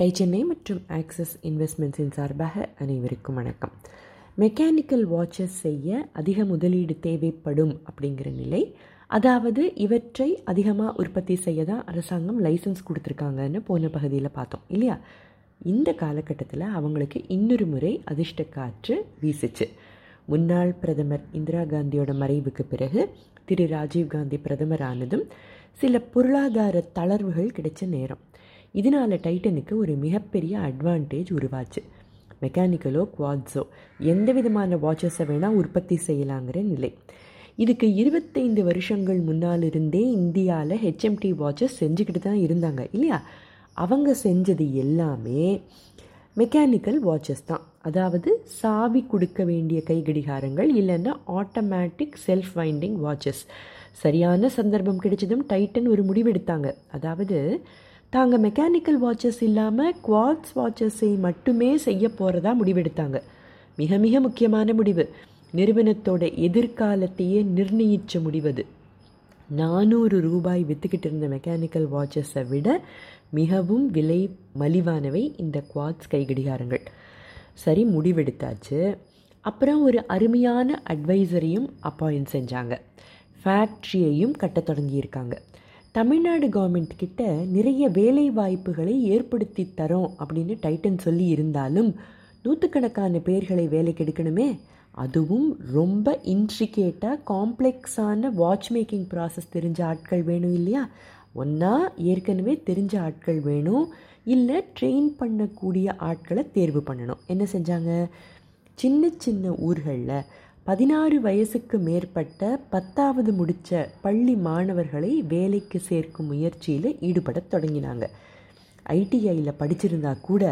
Tie Chennai மற்றும் axis இன்வெஸ்ட்மெண்ட்ஸின் சார்பாக அனைவருக்கும் வணக்கம். மெக்கானிக்கல் வாட்சஸ் செய்ய அதிக முதலீடு தேவைப்படும் அப்படிங்கிற நிலை அதாவது இவற்றை அதிகமாக உற்பத்தி செய்ய தான் அரசாங்கம் லைசன்ஸ் கொடுத்துருக்காங்கன்னு போன பகுதியில் பார்த்தோம் இல்லையா? இந்த காலகட்டத்தில் அவங்களுக்கு இன்னொரு முறை அதிர்ஷ்ட காற்று வீசிச்சு. முன்னாள் பிரதமர் இந்திரா காந்தியோட மறைவுக்கு பிறகு திரு ராஜீவ்காந்தி பிரதமர் ஆனதும் சில பொருளாதார தளர்வுகள் கிடைச்ச நேரம். இதனால் டைட்டனுக்கு ஒரு மிகப்பெரிய அட்வான்டேஜ் உருவாச்சு. மெக்கானிக்கலோ குவாட்ஸோ எந்த விதமான வாட்சஸை வேணால் உற்பத்தி செய்யலாங்கிற நிலை. இதுக்கு இருபத்தைந்து வருஷங்கள் முன்னால் இருந்தே இந்தியாவில் ஹெச்எம்டி வாட்சஸ் செஞ்சுக்கிட்டு தான் இருந்தாங்க இல்லையா? அவங்க செஞ்சது எல்லாமே மெக்கானிக்கல் வாட்சஸ் தான். அதாவது சாவி கொடுக்க வேண்டிய கைகடிகாரங்கள் இல்லைன்னா ஆட்டோமேட்டிக் செல்ஃப் வைண்டிங் வாட்சஸ் சரியான சந்தர்ப்பம் கிடைச்சதும் டைட்டன் ஒரு முடிவெடுத்தாங்க. அதாவது தாங்க மெக்கானிக்கல் வாட்சஸ் இல்லாமல் குவாட்ஸ் வாட்சஸை மட்டுமே செய்ய போகிறதா முடிவெடுத்தாங்க. மிக மிக முக்கியமான முடிவு. நிறுவனத்தோட எதிர்காலத்தையே நிர்ணயித்த முடிவது. நானூறு ரூபாய் விற்றுக்கிட்டு இருந்த மெக்கானிக்கல் வாட்சஸை விட மிகவும் விலை மலிவானவை இந்த குவாட்ஸ் கைகடிகாரங்கள். சரி முடிவெடுத்தாச்சு. அப்புறம் ஒரு அருமையான அட்வைசரையும் அப்பாயிண்ட் செஞ்சாங்க. ஃபேக்ட்ரியையும் கட்ட தொடங்கியிருக்காங்க. தமிழ்நாடு கவர்மெண்ட் கிட்ட நிறைய வேலை வாய்ப்புகளை ஏற்படுத்தி தரோம் அப்படின்னு டைட்டன் சொல்லி இருந்தாலும் நூற்றுக்கணக்கான பேர்களை வேலைக்கு எடுக்கணுமே? அதுவும் ரொம்ப இன்ட்ரிகேட்டாக காம்ப்ளெக்ஸான வாட்ச் மேக்கிங் ப்ராசஸ் தெரிஞ்ச ஆட்கள் வேணும் இல்லையா? ஒன்றா ஏற்கனவே தெரிஞ்ச ஆட்கள் வேணும். இல்லை ட்ரெயின் பண்ணக்கூடிய ஆட்களை தேர்வு பண்ணணும். என்ன செஞ்சாங்க? சின்ன சின்ன ஊர்களில் பதினாறு வயசுக்கு மேற்பட்ட பத்தாவது முடித்த பள்ளி மாணவர்களை வேலைக்கு சேர்க்கும் முயற்சியில் ஈடுபட தொடங்கினாங்க. ஐடிஐயில் படிச்சிருந்தா கூட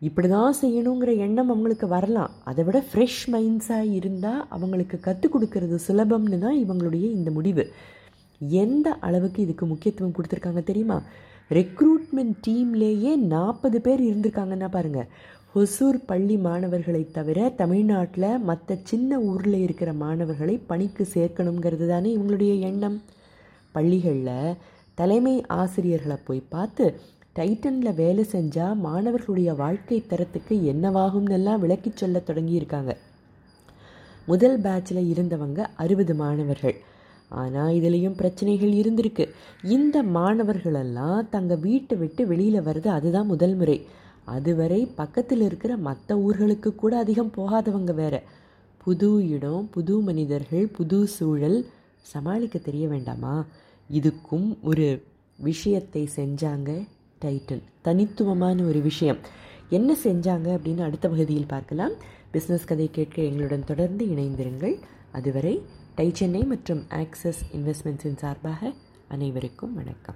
இப்படி தான் செய்யணுங்கிற எண்ணம் அவங்களுக்கு வரலாம். அதை விட ஃப்ரெஷ் மைண்ட்ஸாக இருந்தால் அவங்களுக்கு கற்றுக் கொடுக்கறது சுலபம்னு தான் இவங்களுடைய இந்த முடிவு. எந்த அளவுக்கு இதுக்கு முக்கியத்துவம் கொடுத்துருக்காங்க தெரியுமா? ரெக்ரூட்மெண்ட் டீம்லேயே நாற்பது பேர் இருந்திருக்காங்கன்னா பாருங்கள் ஹொசூர் பள்ளி மாணவர்களை தவிர தமிழ்நாட்டில் மற்ற சின்ன ஊரில் இருக்கிற மாணவர்களை பணிக்கு சேர்க்கணுங்கிறது தானே இவங்களுடைய எண்ணம். பள்ளிகளில் தலைமை ஆசிரியர்களை போய் பார்த்து டைட்டனில் வேலை செஞ்சால் மாணவர்களுடைய வாழ்க்கை தரத்துக்கு என்னவாகும்னெல்லாம் விளக்கி சொல்ல தொடங்கியிருக்காங்க. முதல் பேட்சில் இருந்தவங்க அறுபது மாணவர்கள். ஆனால் இதுலேயும் பிரச்சனைகள் இருந்திருக்கு. இந்த மாணவர்களெல்லாம் தங்கள் வீட்டை விட்டு வெளியில் வர்றது அதுதான் முதல் முறை. அதுவரை பக்கத்தில் இருக்கிற மற்ற ஊர்களுக்கு கூட அதிகம் போகாதவங்க வேற. புது இடம் புது மனிதர்கள் புது சூழல். சமாளிக்க தெரிய வேண்டாமா? இதுக்கும் ஒரு விஷயத்தை செஞ்சாங்க டைட்டன். தனித்துவமான ஒரு விஷயம். என்ன செஞ்சாங்க அப்படின்னு அடுத்த பகுதியில் பார்க்கலாம். பிஸ்னஸ் கதை கேட்க எங்களுடன் தொடர்ந்து இணைந்திருங்கள். அதுவரை டை சென்னை மற்றும் ஆக்சஸ் இன்வெஸ்ட்மெண்ட்ஸின் சார்பாக அனைவருக்கும் வணக்கம்.